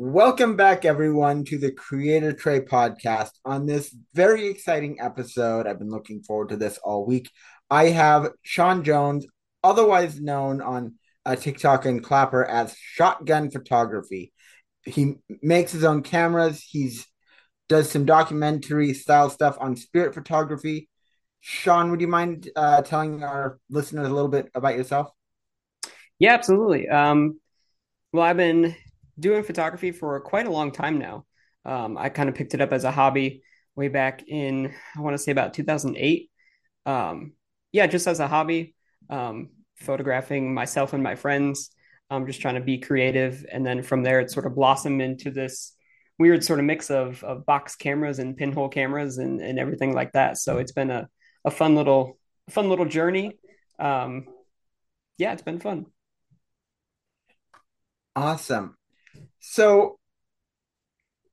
Welcome back, everyone, to the Creator Tray podcast. On this very exciting episode, I've been looking forward to this all week. I have Sean Jones, otherwise known on uh, TikTok and Clapper as Shotgun Photography. He makes his own cameras. He's does some documentary style stuff on spirit photography. Sean, would you mind uh, telling our listeners a little bit about yourself? Yeah, absolutely. Um, well, I've been doing photography for quite a long time now. Um, I kind of picked it up as a hobby way back in, I want to say about 2008. Um, yeah, just as a hobby, um, photographing myself and my friends. I'm just trying to be creative. And then from there, it sort of blossomed into this weird sort of mix of, of box cameras and pinhole cameras and, and everything like that. So it's been a, a fun little, fun little journey. Um, yeah, it's been fun. Awesome. So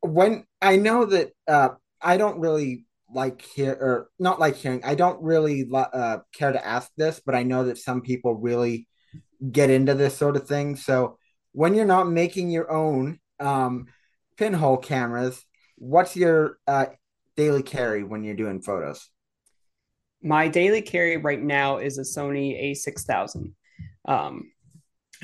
when I know that uh, I don't really like hear or not like hearing, I don't really uh, care to ask this, but I know that some people really get into this sort of thing. So when you're not making your own um, pinhole cameras, what's your uh, daily carry when you're doing photos? My daily carry right now is a Sony A6000. Um,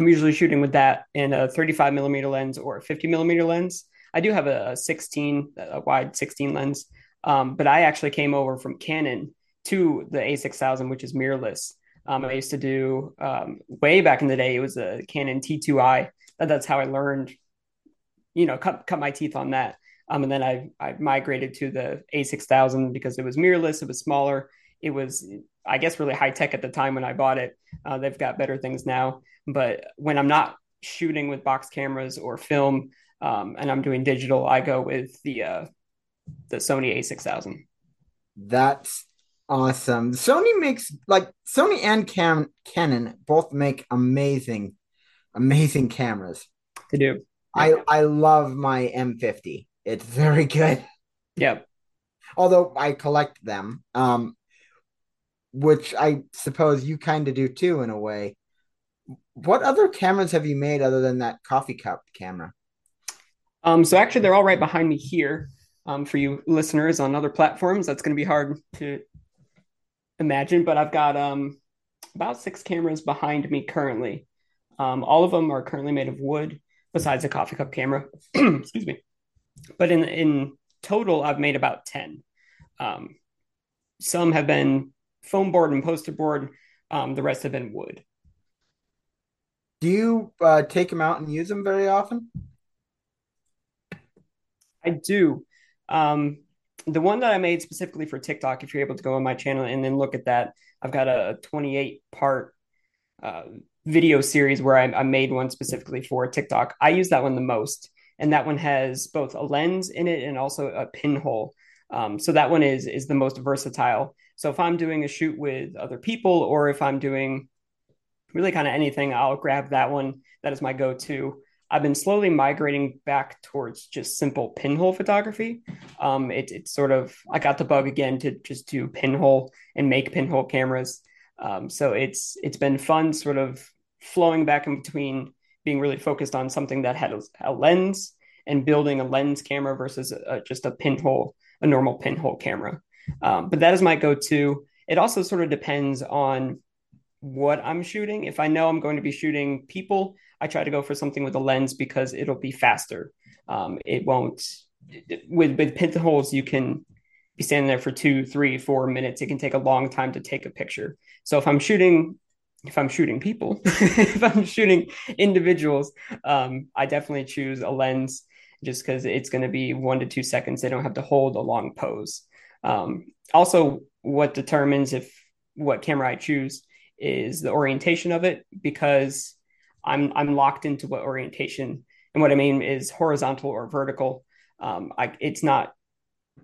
I'm usually shooting with that in a 35 millimeter lens or a 50 millimeter lens. I do have a, 16, a wide 16 lens, um, but I actually came over from Canon to the A6000, which is mirrorless. Um, I used to do um, way back in the day. It was a Canon T2i. That's how I learned, you know, cut cut my teeth on that. Um, and then I I migrated to the A6000 because it was mirrorless. It was smaller. It was I guess really high tech at the time when I bought it. Uh, they've got better things now. But when I'm not shooting with box cameras or film um, and I'm doing digital, I go with the uh, the Sony A6000. That's awesome. Sony makes like Sony and Cam- Canon both make amazing, amazing cameras. They do. I I love my M50. It's very good. Yep. Although I collect them, um, which I suppose you kind of do too in a way. What other cameras have you made other than that coffee cup camera? Um, so actually, they're all right behind me here. Um, for you listeners on other platforms, that's going to be hard to imagine. But I've got um, about six cameras behind me currently. Um, all of them are currently made of wood, besides a coffee cup camera. Excuse me. But in in total, I've made about ten. Um, some have been foam board and poster board. Um, the rest have been wood. Do you uh, take them out and use them very often? I do. Um, the one that I made specifically for TikTok, if you're able to go on my channel and then look at that, I've got a 28 part uh, video series where I, I, made one specifically for TikTok. I use that one the most, and that one has both a lens in it and also a pinhole. Um, so that one is is the most versatile. So if I'm doing a shoot with other people, or if I'm doing really kind of anything, I'll grab that one. That is my go to. I've been slowly migrating back towards just simple pinhole photography. Um, it, it's sort of, I got the bug again to just do pinhole and make pinhole cameras. Um, so it's it's been fun, sort of flowing back in between being really focused on something that had a, a lens and building a lens camera versus a, just a pinhole, a normal pinhole camera. Um, but that is my go-to. It also sort of depends on what I'm shooting. If I know I'm going to be shooting people, I try to go for something with a lens because it'll be faster. Um, it won't with with pinholes. You can be standing there for two, three, four minutes. It can take a long time to take a picture. So if I'm shooting, if I'm shooting people, if I'm shooting individuals, um, I definitely choose a lens just because it's going to be one to two seconds. They don't have to hold a long pose. Um, also, what determines if what camera I choose is the orientation of it because I'm I'm locked into what orientation And what I mean is horizontal or vertical. Um, I, it's not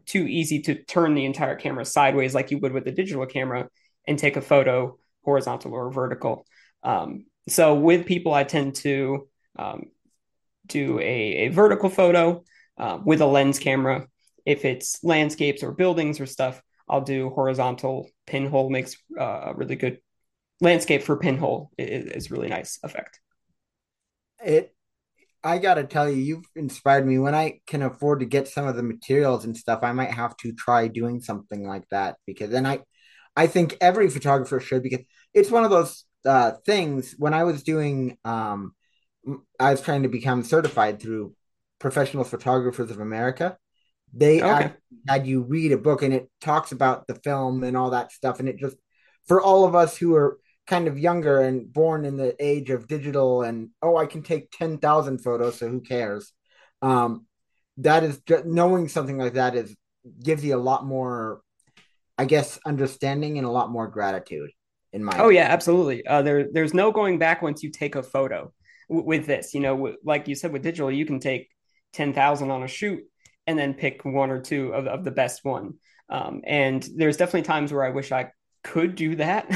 too easy to turn the entire camera sideways like you would with a digital camera and take a photo horizontal or vertical. Um, so with people, I tend to um, do a, a, vertical photo uh, with a lens camera. If it's landscapes or buildings or stuff, I'll do horizontal. Pinhole makes uh, a really good landscape for pinhole. Is, is really nice effect. It I gotta tell you, you've inspired me. When I can afford to get some of the materials and stuff, I might have to try doing something like that because then I, I think every photographer should because it's one of those uh, things. When I was doing, um, I was trying to become certified through Professional Photographers of America. They okay. had, had you read a book and it talks about the film and all that stuff, and it just for all of us who are kind of younger and born in the age of digital and oh i can take 10,000 photos so who cares? Um that is just knowing something like that is gives you a lot more i guess understanding and a lot more gratitude in my oh opinion. yeah absolutely. Uh, there there's no going back once you take a photo w- with this you know w- like you said with digital you can take 10,000 on a shoot and then pick one or two of, of the best one. Um, and there's definitely times where I wish I could do that.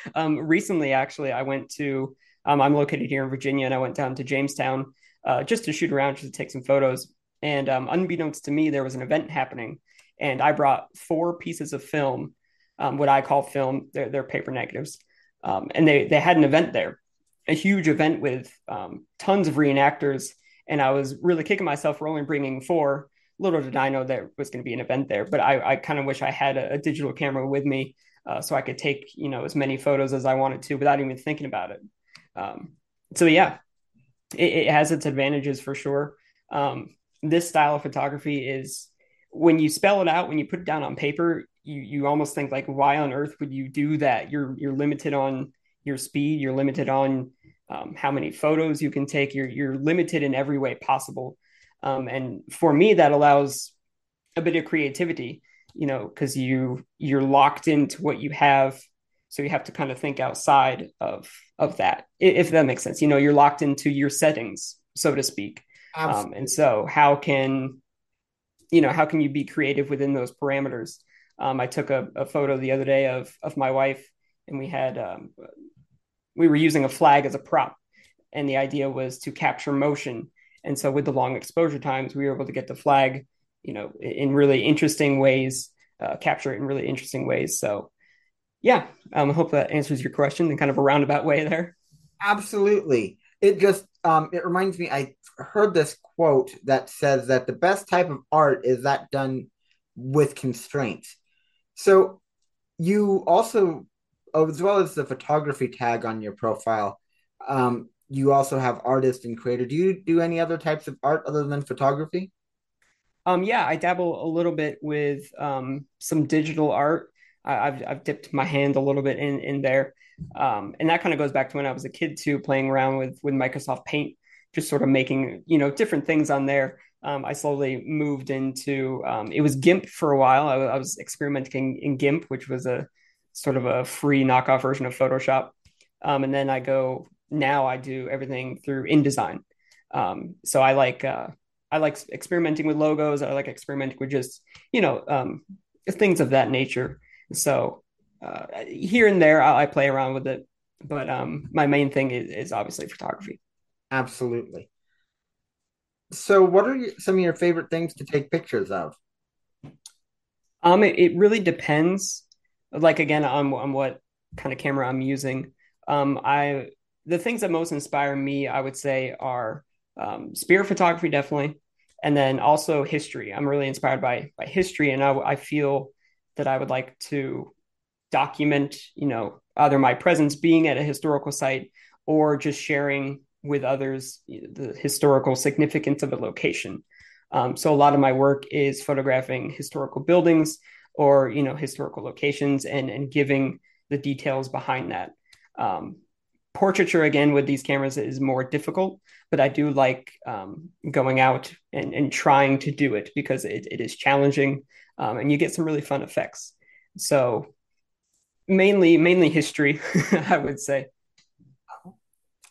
um, recently, actually, I went to, um, I'm located here in Virginia, and I went down to Jamestown uh, just to shoot around, just to take some photos. And um, unbeknownst to me, there was an event happening, and I brought four pieces of film, um, what I call film, they're, they're paper negatives. Um, and they, they had an event there, a huge event with um, tons of reenactors. And I was really kicking myself for only bringing four. Little did I know there was going to be an event there, but I, I kind of wish I had a, a digital camera with me uh, so I could take you know as many photos as I wanted to without even thinking about it. Um, so yeah, it, it, has its advantages for sure. Um, this style of photography is when you spell it out, when you put it down on paper, you you almost think like, why on earth would you do that? You're you're limited on your speed. You're limited on um, how many photos you can take. You're you're limited in every way possible. Um, and for me, that allows a bit of creativity you know because you you're locked into what you have. So you have to kind of think outside of of that if that makes sense. You know you're locked into your settings so to speak. Um, and so how can you know how can you be creative within those parameters? Um, i took a, a, photo the other day of of my wife and we had um, we were using a flag as a prop and the idea was to capture motion. And so with the long exposure times we were able to get the flag you know, in really interesting ways, uh, capture it in really interesting ways. So, yeah, um, I hope that answers your question in kind of a roundabout way there. Absolutely. It just um, it reminds me. I heard this quote that says that the best type of art is that done with constraints. So, you also, as well as the photography tag on your profile, um, you also have artist and creator. Do you do any other types of art other than photography? Um, yeah, I dabble a little bit with um, some digital art. I, have I've dipped my hand a little bit in in there, um, and that kind of goes back to when I was a kid too, playing around with with Microsoft Paint, just sort of making you know different things on there. Um, I slowly moved into um, it was GIMP for a while. I, I, was experimenting in GIMP, which was a sort of a free knockoff version of Photoshop, um, and then I go now I do everything through InDesign. Um, so I like uh, I like experimenting with logos. I like experimenting with just you know um, things of that nature. So uh, here and there, I, I, play around with it, but um, my main thing is, is obviously photography. Absolutely. So, what are some of your favorite things to take pictures of? Um, it, it really depends. Like again, on on what kind of camera I'm using. Um, I the things that most inspire me, I would say, are um, spirit photography definitely, and then also history. I'm really inspired by by history, and I, I feel that I would like to document, you know, either my presence being at a historical site or just sharing with others the historical significance of a location. Um, so a lot of my work is photographing historical buildings or you know historical locations and and giving the details behind that. Um, portraiture again with these cameras is more difficult but i do like um, going out and, and trying to do it because it, it is challenging um, and you get some really fun effects so mainly mainly history i would say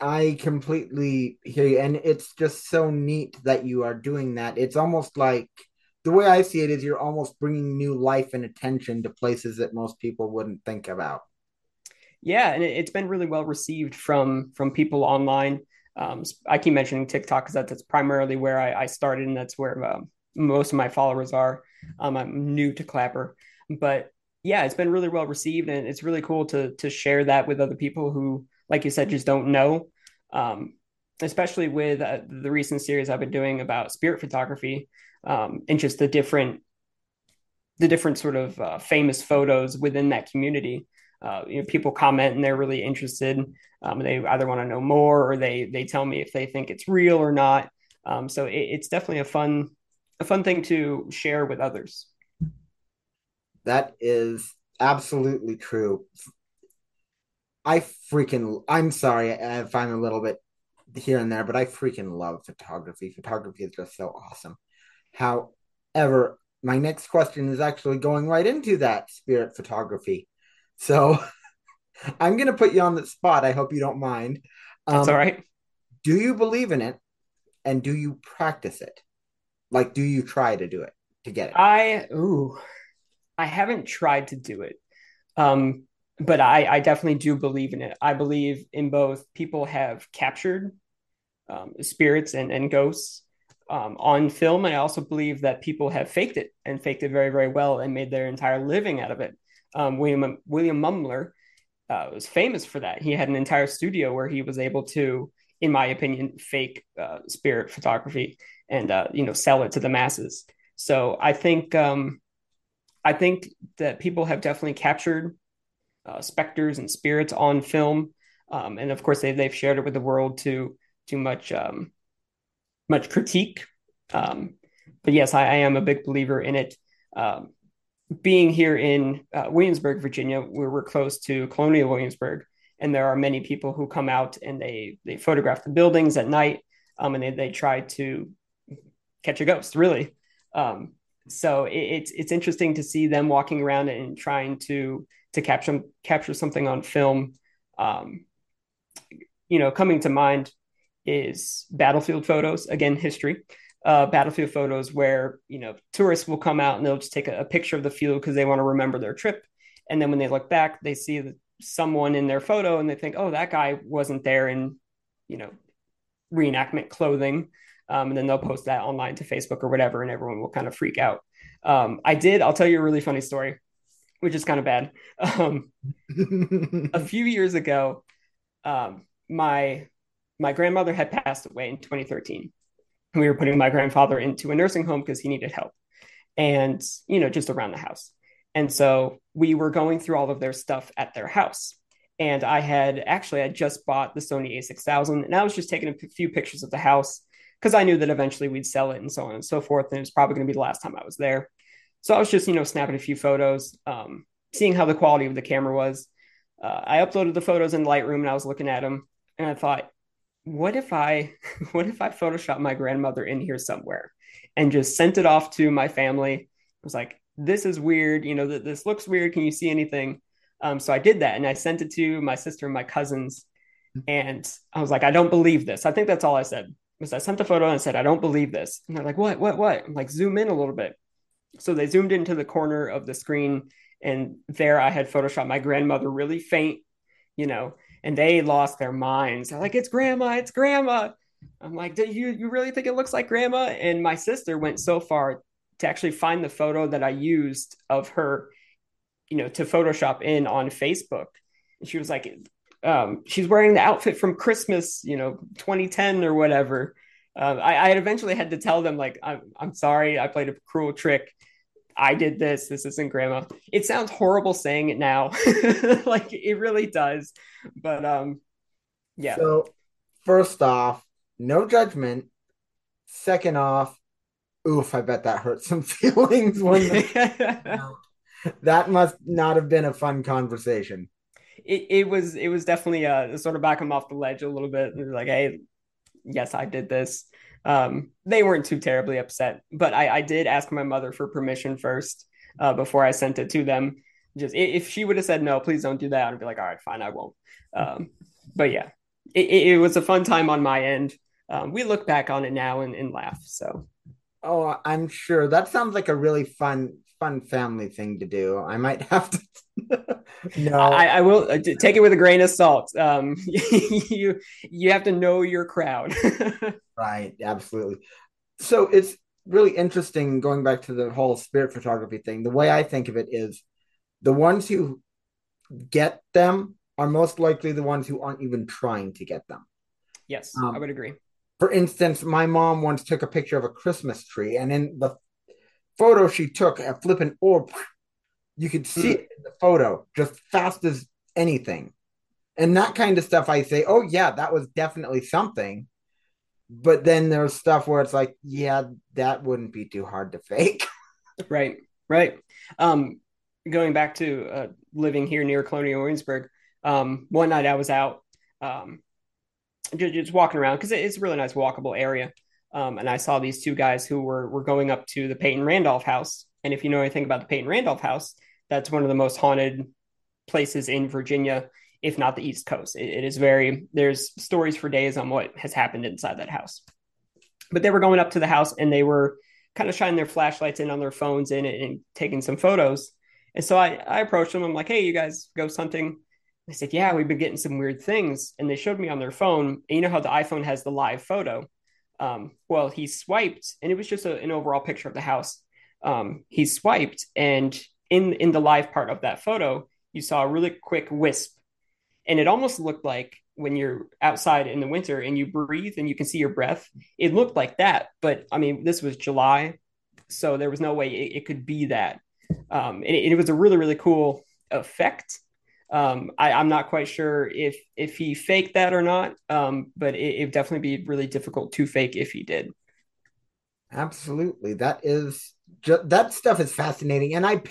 I completely hear you. And it's just so neat that you are doing that. It's almost like the way I see it is you're almost bringing new life and attention to places that most people wouldn't think about. Yeah, and it, has been really well received from from people online. Um, I keep mentioning TikTok because that's primarily where I, I, started, and that's where uh, most of my followers are. Um, I'm new to Clapper, but yeah, it's been really well received, and it's really cool to to share that with other people who, like you said, just don't know. Um, especially with uh, the recent series I've been doing about spirit photography, um, and just the different the different sort of uh, famous photos within that community. Uh, you know, people comment and they're really interested. Um, they either want to know more or they they tell me if they think it's real or not. Um, so it, it's definitely a fun a fun thing to share with others. That is absolutely true. I freaking I'm sorry if I'm a little bit here and there, but I freaking love photography. Photography is just so awesome. However, my next question is actually going right into that spirit photography. So I'm going to put you on the spot. I hope you don't mind. Um, That's all right. Do you believe in it and do you practice it? Like, do you try to do it to get it? I, ooh, I haven't tried to do it. Um, but I, I definitely do believe in it. I believe in both people have captured um, spirits and, and ghosts um, on film. And I also believe that people have faked it and faked it very, very well and made their entire living out of it. Um, William William Mumler uh, was famous for that. He had an entire studio where he was able to, in my opinion, fake uh, spirit photography and uh, you know sell it to the masses. So I think um, I think that people have definitely captured uh, specters and spirits on film, um, and of course they they've shared it with the world to too much um, much critique. Um, but yes, I, I, am a big believer in it. Being here in uh, Williamsburg, Virginia, where we're close to Colonial Williamsburg, and there are many people who come out and they they photograph the buildings at night, um, and they they try to catch a ghost, really. Um, so it, it's it's interesting to see them walking around and trying to to capture capture something on film. Um, you know, coming to mind is battlefield photos. Again, history uh, battlefield photos where you know tourists will come out and they'll just take a, a picture of the field because they want to remember their trip, and then when they look back, they see someone in their photo and they think, oh, that guy wasn't there in you know reenactment clothing, um, and then they'll post that online to Facebook or whatever, and everyone will kind of freak out. Um, I did. I'll tell you a really funny story, which is kind of bad. Um, a few years ago, um, my my grandmother had passed away in 2013 we were putting my grandfather into a nursing home because he needed help and you know just around the house. And so we were going through all of their stuff at their house. And i had actually i just bought the sony a6000 and i was just taking a few pictures of the house because i knew that eventually we'd sell it and so on and so forth and it was probably going to be the last time i was there. So i was just you know snapping a few photos um, seeing how the quality of the camera was. Uh, i uploaded the photos in lightroom and i was looking at them and i thought what if I what if I Photoshop my grandmother in here somewhere and just sent it off to my family? I was like, this is weird, you know, that this looks weird. Can you see anything? Um, so I did that and I sent it to my sister and my cousins. And I was like, I don't believe this. I think that's all I said. Was I sent a photo and I said, I don't believe this. And they're like, what, what, what? I'm like, zoom in a little bit. So they zoomed into the corner of the screen, and there I had photoshopped my grandmother really faint, you know, and they lost their minds. They're like, it's grandma, it's grandma. I'm like, do you, you really think it looks like grandma? And my sister went so far to actually find the photo that I used of her, you know, to Photoshop in on Facebook. And she was like, um, she's wearing the outfit from Christmas, you know, 2010 or whatever. Um, I, I eventually had to tell them, like, I'm, I'm sorry, I played a cruel trick. I did this. This isn't grandma. It sounds horrible saying it now. like it really does. But um yeah. So first off, no judgment. Second off, oof, I bet that hurt some feelings when the, that must not have been a fun conversation. It, it was it was definitely uh sort of back him off the ledge a little bit. Like, hey, yes, I did this. Um, they weren't too terribly upset, but I, I did ask my mother for permission first uh, before I sent it to them. Just if she would have said no, please don't do that, I'd be like, all right, fine, I won't. Um, but yeah, it, it, was a fun time on my end. Um, we look back on it now and, and laugh. So, oh, I'm sure that sounds like a really fun fun family thing to do. I might have to. no, I, I, will uh, take it with a grain of salt. Um, you you have to know your crowd. right, absolutely. So it's really interesting going back to the whole spirit photography thing. The way I think of it is, the ones who get them are most likely the ones who aren't even trying to get them. Yes, um, I would agree. For instance, my mom once took a picture of a Christmas tree, and in the photo she took, a flippant orb, you could see it in the photo just fast as anything. And that kind of stuff, I say, oh, yeah, that was definitely something. But then there's stuff where it's like, yeah, that wouldn't be too hard to fake. right, right. Um, going back to uh, living here near Colonial Williamsburg, um, one night I was out um, just, just walking around because it's a really nice walkable area. Um, and I saw these two guys who were were going up to the Peyton Randolph house. And if you know anything about the Peyton Randolph house, that's one of the most haunted places in Virginia, if not the East Coast. it, it is very there's stories for days on what has happened inside that house. But they were going up to the house and they were kind of shining their flashlights in on their phones and, and taking some photos. And so I, I approached them. I'm like, hey, you guys ghost hunting? They said, yeah, we've been getting some weird things. And they showed me on their phone. And you know how the iPhone has the live photo? Um, well, he swiped and it was just a, an overall picture of the house. Um, he swiped and in, in the live part of that photo, you saw a really quick wisp. And it almost looked like when you're outside in the winter and you breathe and you can see your breath, it looked like that. But I mean, this was July. So there was no way it, it could be that. Um, and it, it was a really, really cool effect um, I, am not quite sure if if he faked that or not, um, but it would definitely be really difficult to fake if he did. Absolutely, that is ju- that stuff is fascinating, and I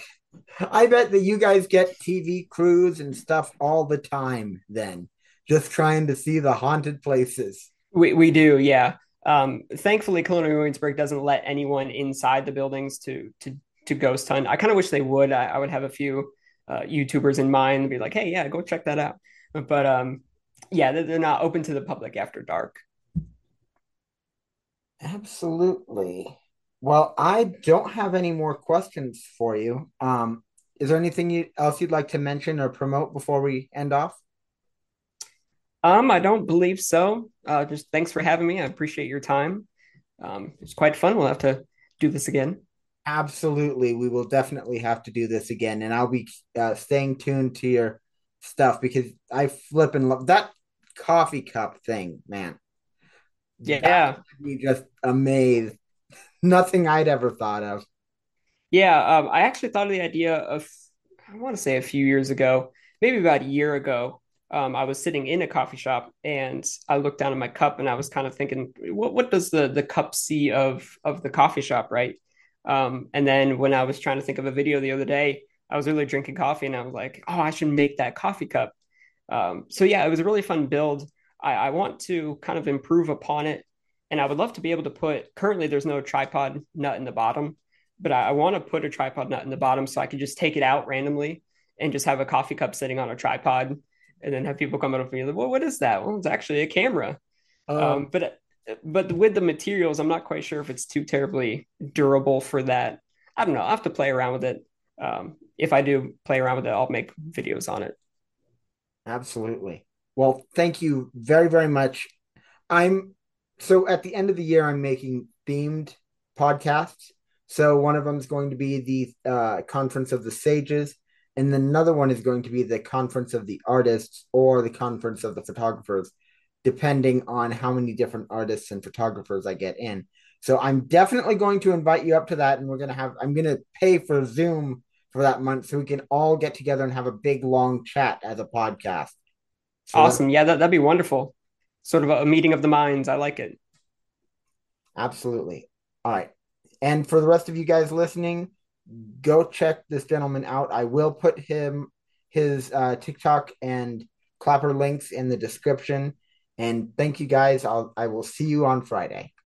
I bet that you guys get TV crews and stuff all the time. Then just trying to see the haunted places. We we do, yeah. Um, thankfully, Colonial Williamsburg doesn't let anyone inside the buildings to to to ghost hunt. I kind of wish they would. I, I would have a few uh, YouTubers in mind and be like, hey, yeah, go check that out. But um, yeah, they're not open to the public after dark. Absolutely. Well, I don't have any more questions for you. Um, is there anything you, else you'd like to mention or promote before we end off? Um, I don't believe so. Uh, just thanks for having me. I appreciate your time. Um, it's quite fun. We'll have to do this again absolutely. We will definitely have to do this again. And i'll be uh, staying tuned to your stuff because i flip and love that coffee cup thing man. Yeah. you just amazed. Nothing i'd ever thought of. Yeah um, i actually thought of the idea of i want to say a few years ago maybe about a year ago um, I was sitting in a coffee shop and I looked down at my cup and I was kind of thinking, what what does the the cup see of of the coffee shop, right? Um, and then when I was trying to think of a video the other day, I was really drinking coffee and I was like, oh, I should make that coffee cup. Um, so yeah, it was a really fun build. I, I, want to kind of improve upon it. And I would love to be able to put, currently there's no tripod nut in the bottom, but I, I want to put a tripod nut in the bottom so I can just take it out randomly and just have a coffee cup sitting on a tripod and then have people come up to me like, well, what is that? Well, it's actually a camera. Um, um, but but with the materials, I'm not quite sure if it's too terribly durable for that. I don't know. I have to play around with it. Um, if I do play around with it, I'll make videos on it. Absolutely. Well, thank you very, very much. I'm so at the end of the year, I'm making themed podcasts. So one of them is going to be the uh, Conference of the Sages, and another one is going to be the Conference of the Artists or the Conference of the Photographers depending on how many different artists and photographers I get in. So I'm definitely going to invite you up to that, and we're gonna have I'm gonna pay for Zoom for that month so we can all get together and have a big long chat as a podcast. So awesome, yeah, that, that'd be wonderful. Sort of a, a meeting of the minds. I like it. Absolutely. All right, and for the rest of you guys listening, go check this gentleman out. I will put him his uh, TikTok and Clapper links in the description. And thank you guys. I'll I will see you on Friday.